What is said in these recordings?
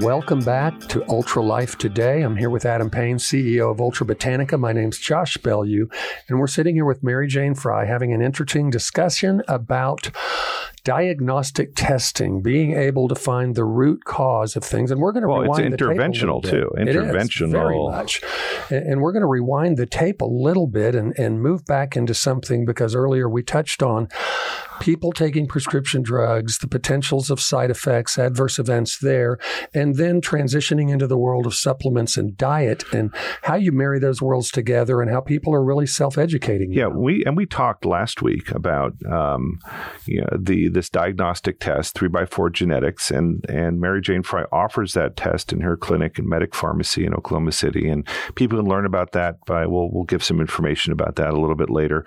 Welcome back to Ultra Life Today. I'm here with Adam Payne, CEO of Ultra Botanica. My name's Josh Bellew, and we're sitting here with Mary Jane Fry having an interesting discussion about diagnostic testing, being able to find the root cause of things. And we're going to well, rewind it's the interventional tape a little too. bit. It is, Interventional. very much. And and we're going to rewind the tape a little bit and, and move back into something because earlier we touched on people taking prescription drugs, the potentials of side effects, adverse events there, and then transitioning into the world of supplements and diet and how you marry those worlds together and how people are really self-educating. Yeah, now. we and we talked last week about um, you know, the this diagnostic test, three by four genetics, and and Mary Jane Fry offers that test in her clinic in Medic Pharmacy in Oklahoma City, and people can learn about that by we'll we'll give some information about that a little bit later,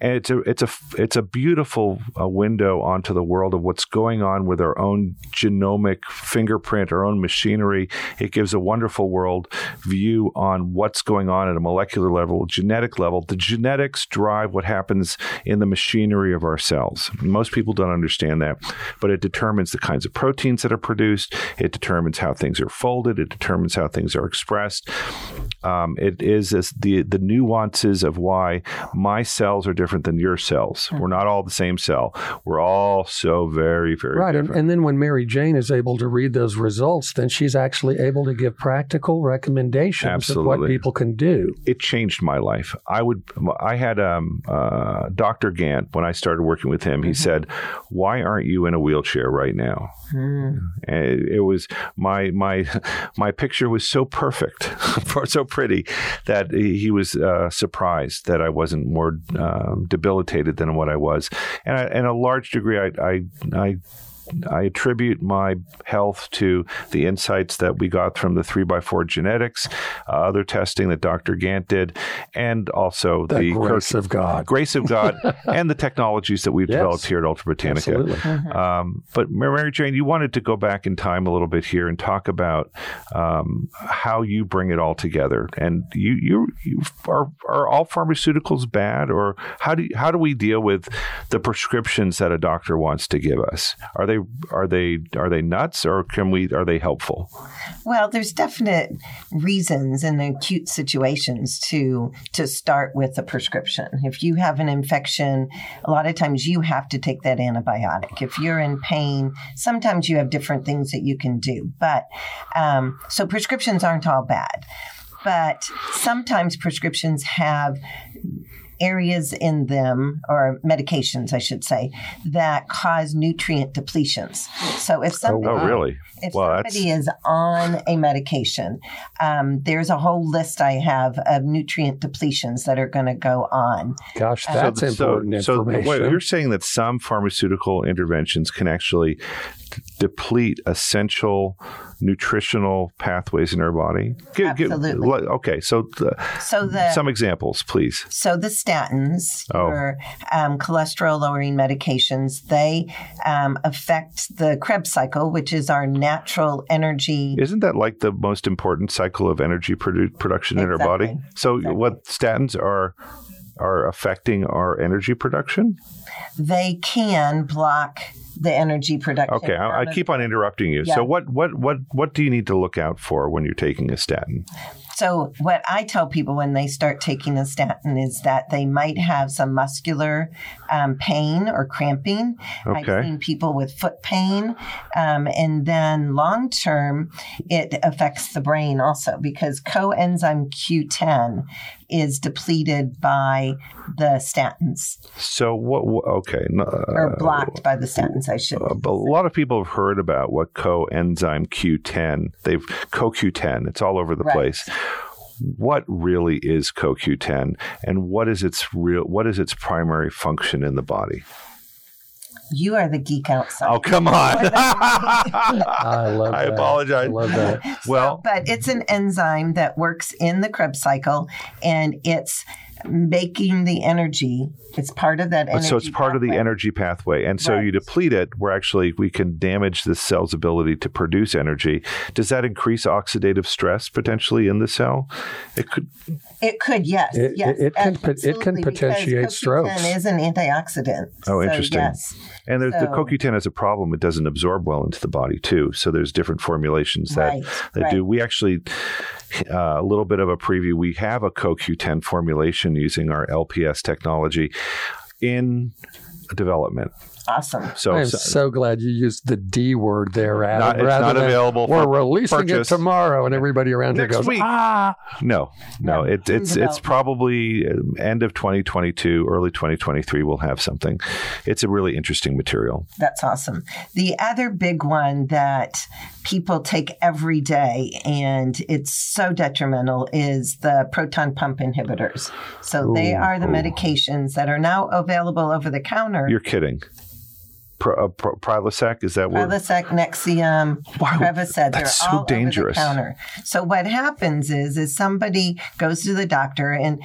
and it's a it's a it's a beautiful uh, window onto the world of what's going on with our own genomic fingerprint, our own machinery. It gives a wonderful world view on what's going on at a molecular level, genetic level. The genetics drive what happens in the machinery of our cells. Most people don't understand that, but it determines the kinds of proteins that are produced. It determines how things are folded. It determines how things are expressed. Um, it is the the nuances of why my cells are different than your cells. We're not all the same cell. We're all so very very Right. And, and then when Mary Jane is able to read those results, then she's actually able to give practical recommendations of what people can do. it changed my life. I would, I had um, uh, Dr. Gant when I started working with him. He said, "Why aren't you in a wheelchair right now?" And it was my my my picture was so perfect, so pretty that he was uh, surprised that I wasn't more um, debilitated than what I was, and I, and a large degree I I. I I attribute my health to the insights that we got from the three by four genetics, uh, other testing that Dr. Gant did, and also The, the grace of God. grace of God and the technologies that we've Yes. developed here at Ultra Botanica. Absolutely. Um, but Mary Jane, you wanted to go back in time a little bit here and talk about um, how you bring it all together. And you, you, you are, are all pharmaceuticals bad, or how do you, how do we deal with the prescriptions that a doctor wants to give us? Are they are they are they nuts, or can we are they helpful? Well, there's definite reasons in acute situations to to start with a prescription. If you have an infection, a lot of times you have to take that antibiotic. If you're in pain, sometimes you have different things that you can do. But um, so prescriptions aren't all bad. But sometimes prescriptions have areas in them, or medications, I should say, that cause nutrient depletions. So if somebody, Oh, really? if Well, that's- is on a medication, um, there's a whole list I have of nutrient depletions that are going to go on. Gosh, that's important so, information. So wait, you're saying that some pharmaceutical interventions can actually d- deplete essential nutritional pathways in our body? Give- give- Absolutely. le- okay, so So the some examples, please. So the statins, Oh. your um, cholesterol-lowering medications, they um, affect the Krebs cycle, which is our natural energy. Isn't that like the most important cycle of energy produ- production in our body? So Exactly. what statins are are affecting our energy production? They can block the energy production. Okay, I, I keep on interrupting you. Yeah. So what what what what do you need to look out for when you're taking a statin? So, what I tell people when they start taking a statin is that they might have some muscular um, pain or cramping. Okay. I've seen people with foot pain. Um, and then long term, it affects the brain also because coenzyme Q10 is depleted by the statins So what? okay, no, or blocked by the statins, I should Uh, a lot of people have heard about what coenzyme Q10. They've CoQ10. It's all over the Right. place. What really is CoQ10, and what is its real? What is its primary function in the body? You are the geek outside. Oh, come on! I love I that. apologize. I love that. well, but it's an enzyme that works in the Krebs cycle, and it's making the energy. It's part of that energy. so it's part of the energy pathway. And so Right. you deplete it, we're actually, we can damage the cell's ability to produce energy. Does that increase oxidative stress potentially in the cell? It could, It could, yes, It- yes. it can pot- it can absolutely, because potentiate CoQ10 strokes. is an antioxidant. Oh, So, interesting. yes. and there's, the CoQ10 has a problem. It doesn't absorb well into the body too. So there's different formulations that, Right, that right. do. We actually, uh, a little bit of a preview. We have a CoQ10 formulation using our LPS technology in development. Awesome. So, I'm so- so glad you used the D word there, Adam. Not- it's not than, available We're for releasing purchase. it tomorrow, and everybody around Next here goes, week. ah. No, no, No, it, in it's it's probably um, end of 2022, early 2023. We'll have something. It's a really interesting material. That's awesome. The other big one that people take every day and it's so detrimental is the proton pump inhibitors. So they are the ooh. medications that are now available over the counter. You're kidding. Pro, uh, pro, Prilosec is that word? Prilosec, Nexium, Wow, Prevacid, they're that's so dangerous. over the counter. So what happens is, is somebody goes to the doctor and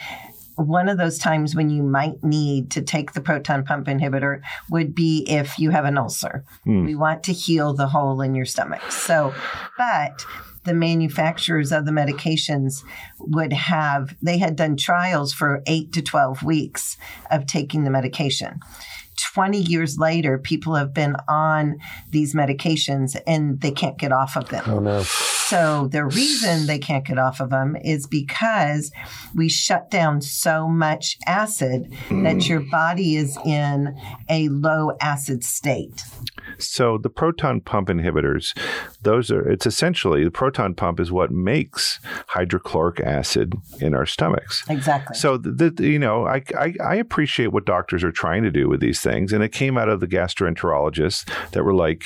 one of those times when you might need to take the proton pump inhibitor would be if you have an ulcer. Hmm. We want to heal the hole in your stomach. So, but the manufacturers of the medications would have, they had done trials for eight to 12 weeks of taking the medication. 20 years later, people have been on these medications and they can't get off of them. Oh, no. So the reason they can't get off of them is because we shut down so much acid that your body is in a low acid state. So the proton pump inhibitors, those are it's essentially the proton pump is what makes hydrochloric acid in our stomachs. Exactly. So the, the you know I, I I appreciate what doctors are trying to do with these things, and it came out of the gastroenterologists that were like,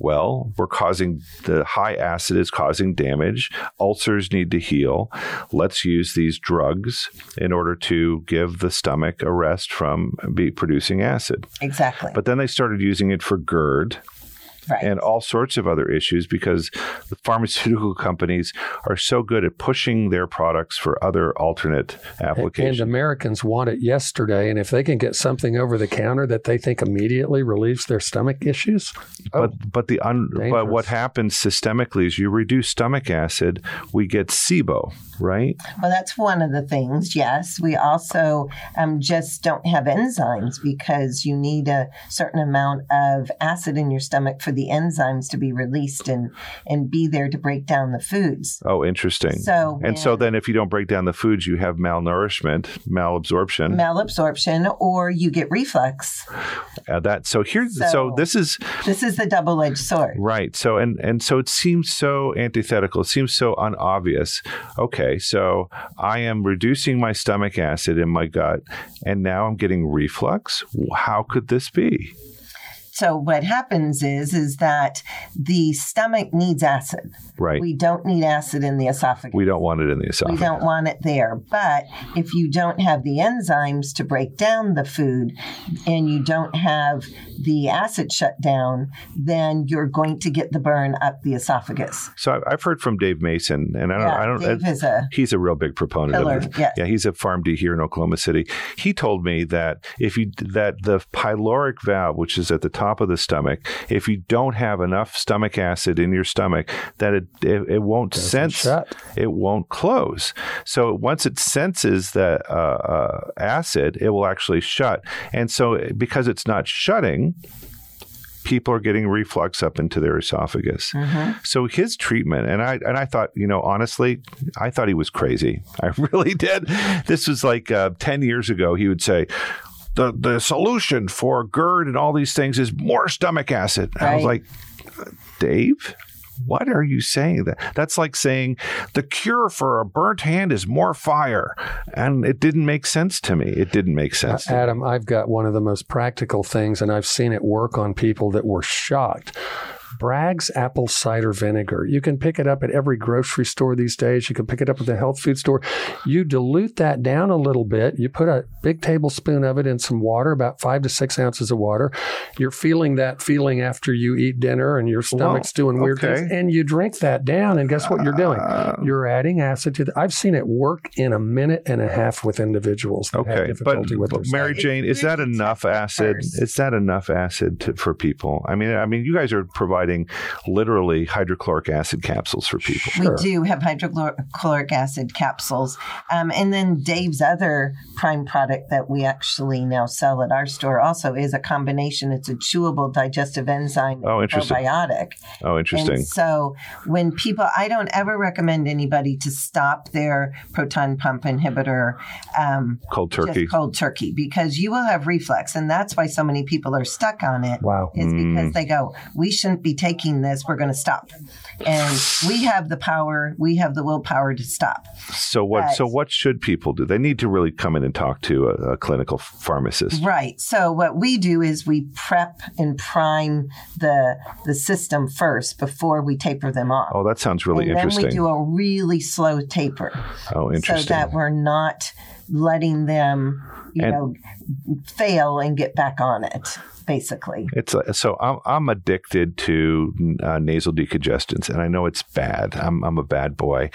well, we're causing the high acid is causing damage. Ulcers need to heal. Let's use these drugs in order to give the stomach a rest from be producing acid. exactly. But then they started using it for GERD right. and all sorts of other issues because the pharmaceutical companies are so good at pushing their products for other alternate applications. And applications. Americans want it yesterday. And if they can get something over the counter that they think immediately relieves their stomach issues, oh, but but the un, but what happens systemically is you reduce stomach acid, we get SIBO, right? Well, that's one of the things. Yes, we also um, just don't have enzymes because you need a certain amount of acid in your stomach for the enzymes to be released and and be there to break down the foods. Oh, interesting. So and so then if you don't break down the foods, you have malnourishment, malabsorption. malabsorption or you get reflux. uh, that so here so, So- this is This is the double-edged sword. Right. So and and so it seems so antithetical. It seems so unobvious. Okay, so I am reducing my stomach acid in my gut, and now I'm getting reflux. How could this be? So what happens is is that the stomach needs acid. Right. We, don't need acid in the esophagus. We don't want it in the esophagus. We don't want it there. But if you don't have the enzymes to break down the food and you don't have the acid shut down, then you're going to get the burn up the esophagus. So I- I've heard from Dave Mason, and I don't. Yeah, I don't. Dave uh, is a He's a real big proponent pillar. of it. Yes. Yeah, he's a PharmD here in Oklahoma City. He told me that if you that the pyloric valve, which is at the top of the stomach, if you don't have enough stomach acid in your stomach, that it it, it won't Doesn't sense, shut. it won't close. So once it senses that uh, uh, acid, it will actually shut. And so because it's not shutting. People are getting reflux up into their esophagus. So his treatment, and I and I thought, you know, honestly, I thought he was crazy. I really did. This was like uh, ten years ago. He would say. The, the solution for GERD and all these things is more stomach acid. And I was like, Dave, what are you saying? That that's like saying the cure for a burnt hand is more fire, and it didn't make sense to me. It didn't make sense. me. Adam, I've got one of the most practical things, and I've seen it work on people that were shocked. Bragg's apple cider vinegar. You can pick it up at every grocery store these days. You can pick it up at the health food store. You dilute that down a little bit. You put a big tablespoon of it in some water, about five to six ounces of water. You're feeling that feeling after you eat dinner and your stomach's doing weird okay. things. And you drink that down, and guess what you're doing? Uh, You're adding acid to the. I've seen it work in a minute and a half with individuals that have Okay, but, with but Mary Jane, is that enough acid? first. Is that enough acid to, for people? I mean, I mean, you guys are providing literally hydrochloric acid capsules for people. Sure. We do have hydrochloric acid capsules. Um, and then Dave's other prime product that we actually now sell at our store also is a combination. It's a chewable digestive enzyme Oh, interesting. probiotic. Oh, interesting. And so when people, I don't ever recommend anybody to stop their proton pump inhibitor um, Cold turkey. cold turkey because you will have reflux. And that's why so many people are stuck on it Wow. is Mm. because they go, we shouldn't be taking this. We're going to stop. And we have the power, we have the willpower to stop. So what? So what should people do? They need to really come in and talk to a, a clinical pharmacist. Right. So what we do is we prep and prime the the system first before we taper them off. Oh, that sounds really and then interesting. we do a really slow taper oh, interesting. so that we're not letting them, you And- know, fail and get back on it, basically. It's uh, so I'm I'm addicted to uh, nasal decongestants, and I know it's bad. I'm I'm a bad boy.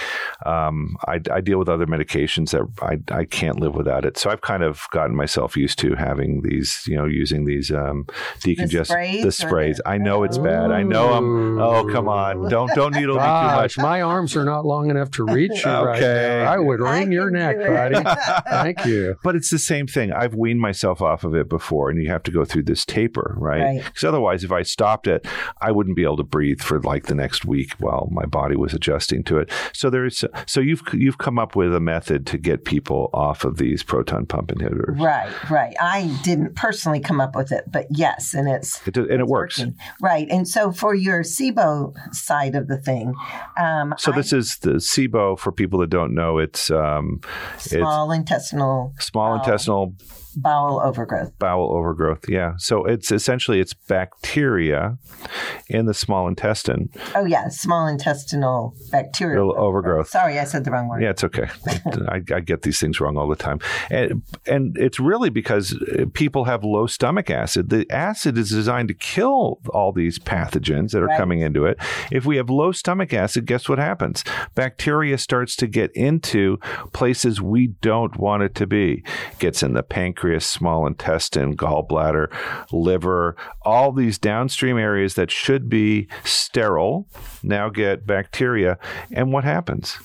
Um, I, I deal with other medications that I I can't live without it. So I've kind of gotten myself used to having these, you know, using these um, decongest sprays the sprays. the- I know it's bad. I know I'm. Oh come on! Don't don't needle me too much. My arms are not long enough to reach you right Okay. now. I would I wring your neck, buddy. Thank you. But it's the same thing. I've weaned myself off of it before, and you have to go through this taper, right? Right. Because otherwise, if I stopped it, I wouldn't be able to breathe for like the next week while my body was adjusting to it. So there's so you've you've come up with a method to get people off of these proton pump inhibitors, Right, right. I didn't personally come up with it, but yes, and it's it, and it works. working. Right. And so for your SIBO side of the thing, um, So I- this is the SIBO for people that don't know. It's um, small intestinal small Bowel. intestinal bowel overgrowth. bowel overgrowth. Yeah. So it's essentially it's bacteria in the small intestine. Oh yeah, small intestinal bacterial Real overgrowth. Sorry, I said the wrong word. Yeah, it's okay. I, I get these things wrong all the time, and and it's really because people have low stomach acid. The acid is designed to kill all these pathogens that are Right. coming into it. If we have low stomach acid, guess what happens? Bacteria starts to get into places we don't want it to be. Gets in the pancreas, small intestine, gallbladder, liver, all these downstream areas that should be sterile now get bacteria. And what happens?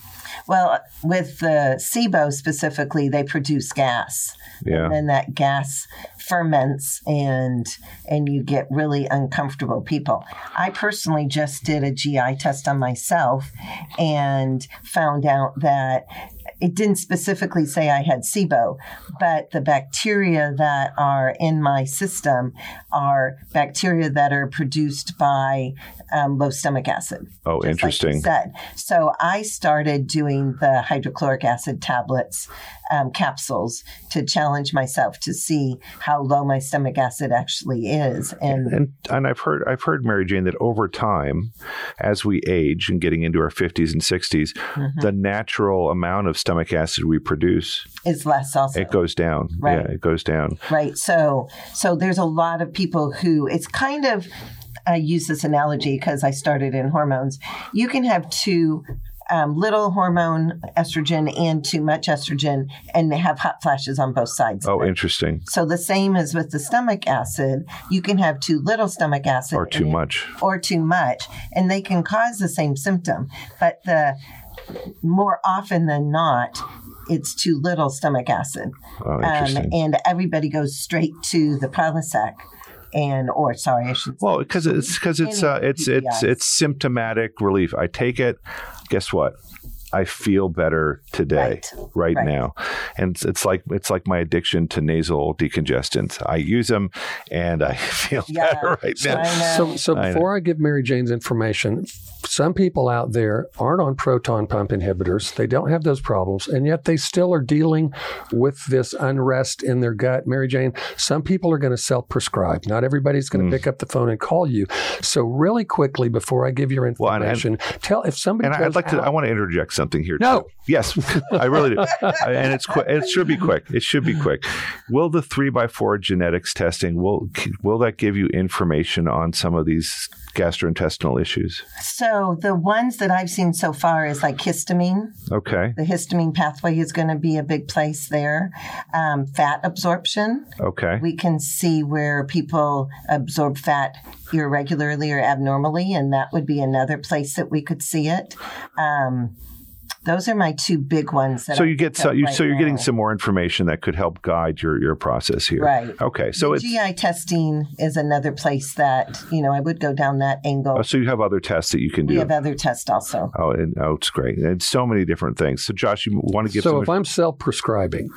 Well, with the SIBO specifically, they produce gas. Yeah. And then that gas ferments and and you get really uncomfortable people. I personally just did a GI test on myself and found out that it didn't specifically say I had SIBO, but the bacteria that are in my system are bacteria that are produced by um, low stomach acid. Oh, like interesting. said. So I started doing the hydrochloric acid tablets, um, capsules to challenge myself to see how low my stomach acid actually is. And and and I've heard I've heard Mary Jane that over time, as we age and getting into our fifties and 60s Mm-hmm. the natural amount of stomach acid we produce is less also. it goes down. Right. Yeah, it goes down. Right. So so there's a lot of people who it's kind of I use this analogy because I started in hormones. You can have two um, little hormone estrogen and too much estrogen and have hot flashes on both sides. Oh, interesting. So the same as with the stomach acid, you can have too little stomach acid Or too much. or too much, and they can cause the same symptom. But the more often than not, it's too little stomach acid, Oh, um, and everybody goes straight to the Prilosec, and or sorry, I should. well, because it's because it's uh, it's it's it's symptomatic relief. I take it. Guess what? I feel better today, Right. right, Right. now, and it's, it's like it's like my addiction to nasal decongestants. I use them, and I feel Yeah. better right now. So, so I know. before I give Mary Jane's information, some people out there aren't on proton pump inhibitors. They don't have those problems, and yet they still are dealing with this unrest in their gut. Mary Jane, some people are going to self prescribe. Not everybody's going to Mm. pick up the phone and call you. So, really quickly, before I give your Well, and- information, tell if somebody And I- goes I'd like to. I want to interject something here. No. too. Yes, I really do. and it's quick. It should be quick. It should be quick. Will the three by four genetics testing will will that give you information on some of these gastrointestinal issues? So the ones that I've seen so far is like histamine. Okay. The histamine pathway is going to be a big place there. Um, fat absorption. Okay. We can see where people absorb fat irregularly or abnormally, and that would be another place that we could see it. Um, those are my two big ones. That So I you get so, you, right so you're getting some more information that could help guide your your process here. Right. Okay. So it's GI testing is another place that you know I would go down that angle. oh, so you have other tests that you can we do. We have other tests also. Oh, and, oh, it's great. And so many different things. So, Josh, you want to give so some if I'm self-prescribing,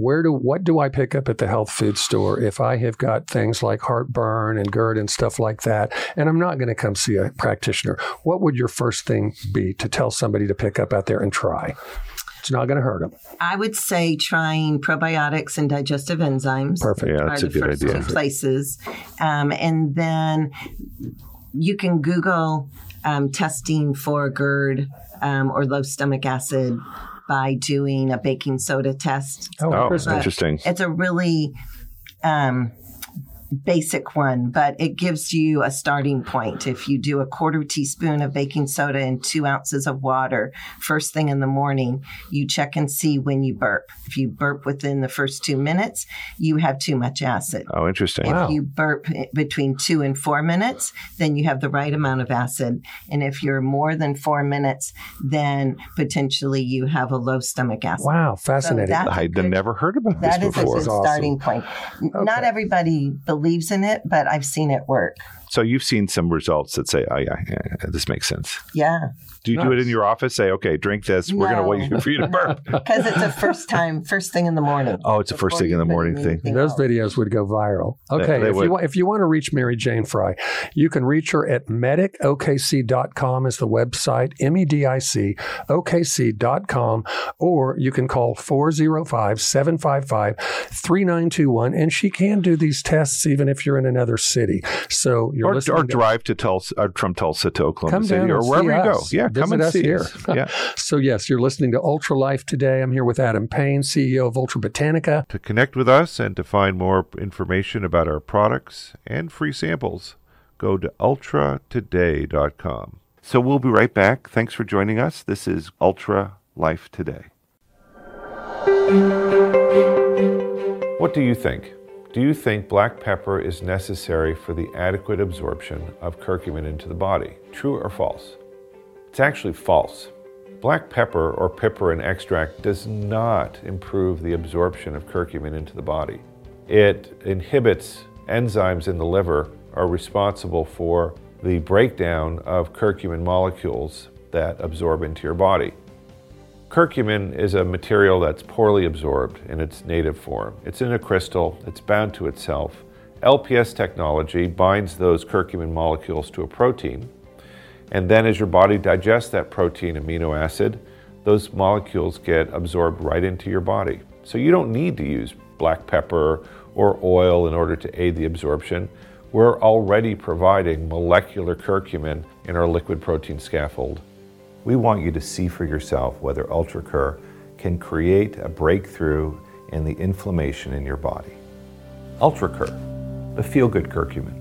where do what do I pick up at the health food store if I have got things like heartburn and GERD and stuff like that, and I'm not going to come see a practitioner? What would your first thing be to tell somebody to pick up out there and try? It's not going to hurt them. I would say trying probiotics and digestive enzymes. Perfect. Yeah, are that's a the good first idea. two places, um, and then you can Google um, testing for GERD um, or low stomach acid by doing a baking soda test. Oh, Oh, interesting. interesting. It's a really um, basic one, but it gives you a starting point. If you do a quarter teaspoon of baking soda and two ounces of water first thing in the morning, you check and see when you burp. If you burp within the first two minutes, you have too much acid. Oh, interesting. Wow. If you burp between two and four minutes, then you have the right amount of acid. And if you're more than four minutes, then potentially you have a low stomach acid. Wow, fascinating. that- I'd never heard about That this is a before. good Awesome. starting point. N- Not everybody believes in it, but I've seen it work. So you've seen some results that say, "Oh yeah, yeah this makes sense." Yeah, Do you do it in your office? Say, "Okay, drink this. We're going to wait for you to burp." because it's a first time, first thing in the morning. Oh, it's a first thing in the morning thing. anything Those else. videos would go viral. Okay, they if would. you want, if you want to reach Mary Jane Fry, you can reach her at medicokc.com is the website, M E D I C okc.com, or you can call 405-755-3921 and she can do these tests even if you're in another city. So you're Or, or drive to Tulsa, uh, from Tulsa to Oklahoma Come City, or wherever you go. Yeah, come Visit and us see here. us. Yeah. So yes, you're listening to Ultra Life today. I'm here with Adam Payne, CEO of Ultra Botanica. To connect with us and to find more information about our products and free samples, go to ultratoday.com. So we'll be right back. Thanks for joining us. This is Ultra Life Today. What do you think? Do you think black pepper is necessary for the adequate absorption of curcumin into the body? True or false? It's actually false. Black pepper or piperine extract does not improve the absorption of curcumin into the body. It inhibits enzymes in the liver are responsible for the breakdown of curcumin molecules that absorb into your body. Curcumin is a material that's poorly absorbed in its native form. It's in a crystal, it's bound to itself. LPS technology binds those curcumin molecules to a protein, and then as your body digests that protein amino acid, those molecules get absorbed right into your body. So you don't need to use black pepper or oil in order to aid the absorption. We're already providing molecular curcumin in our liquid protein scaffold. We want you to see for yourself whether UltraCur can create a breakthrough in the inflammation in your body. UltraCur, the feel good curcumin.